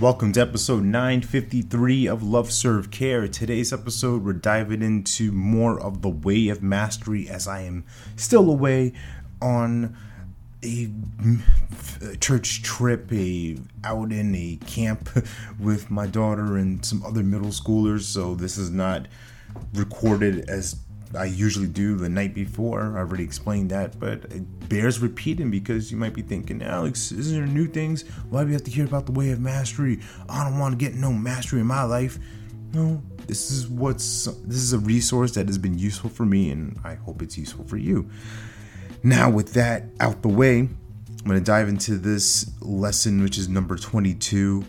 Welcome to episode 953 of Love Serve Care. Today's episode, we're diving into more of the way of mastery as I am still away on a church trip, a out in a camp with my daughter and some other middle schoolers. So this is not recorded as I usually do the night before. I already explained that, but it bears repeating because you might be thinking, Alex, isn't there new things? Why do we have to hear about the way of mastery? I don't want to get no mastery in my life. No, this is what's this is a resource that has been useful for me, and I hope it's useful for you. Now, with that out the way, I'm going to dive into this lesson, which is number 22.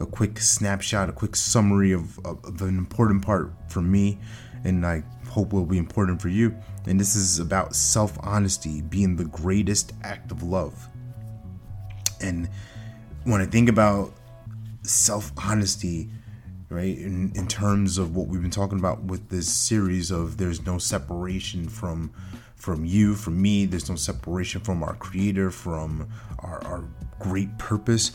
A quick snapshot, a quick summary of, of, of an important part for me, and I hope will be important for you. And this is about self honesty being the greatest act of love. And when I think about self honesty, right, in, in terms of what we've been talking about with this series of there's no separation from from you, from me, there's no separation from our creator, from our, our great purpose.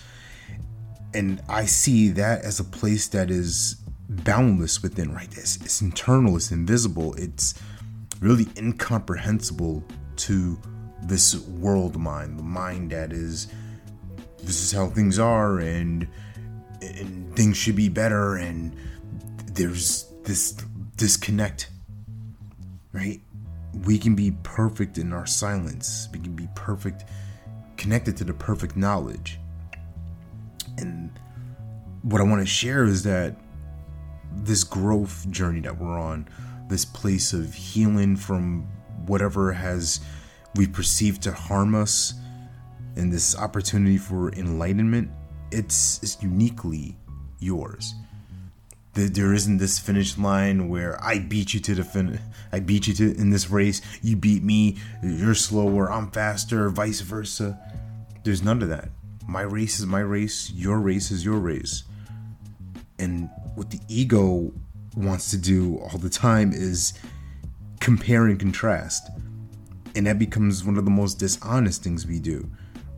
And I see that as a place that is boundless within, right? It's, it's internal, it's invisible, it's really incomprehensible to this world mind, the mind that is this is how things are and and things should be better and there's this disconnect right? We can be perfect in our silence. We can be perfect connected to the perfect knowledge. And what i want to share is that this growth journey that we're on, this place of healing from whatever has we perceived to harm us, and this opportunity for enlightenment, it's, it's uniquely yours. There isn't this finish line where I beat you to the fin. I beat you to in this race. You beat me. You're slower. I'm faster. Vice versa. There's none of that. My race is my race. Your race is your race. And what the ego wants to do all the time is compare and contrast. And that becomes one of the most dishonest things we do,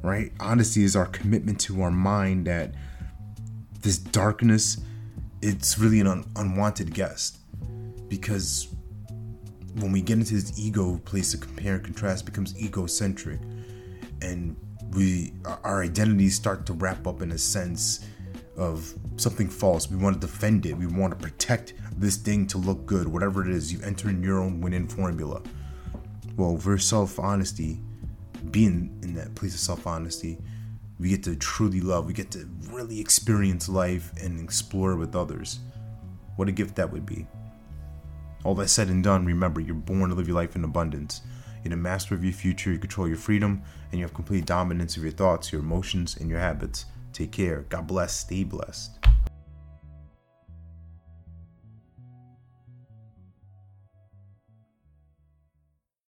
right? Honesty is our commitment to our mind that this darkness, it's really an un- unwanted guest. Because when we get into this ego place to compare and contrast becomes egocentric. And we our identities start to wrap up in a sense of something false. We want to defend it. We want to protect this thing to look good, whatever it is. You enter in your own winning formula. Well, for self honesty, being in that place of self honesty, we get to truly love. We get to really experience life and explore with others. What a gift that would be. All that said and done, remember you're born to live your life in abundance. You're the master of your future, you control your freedom, and you have complete dominance of your thoughts, your emotions, and your habits. Take care. God bless. Stay blessed.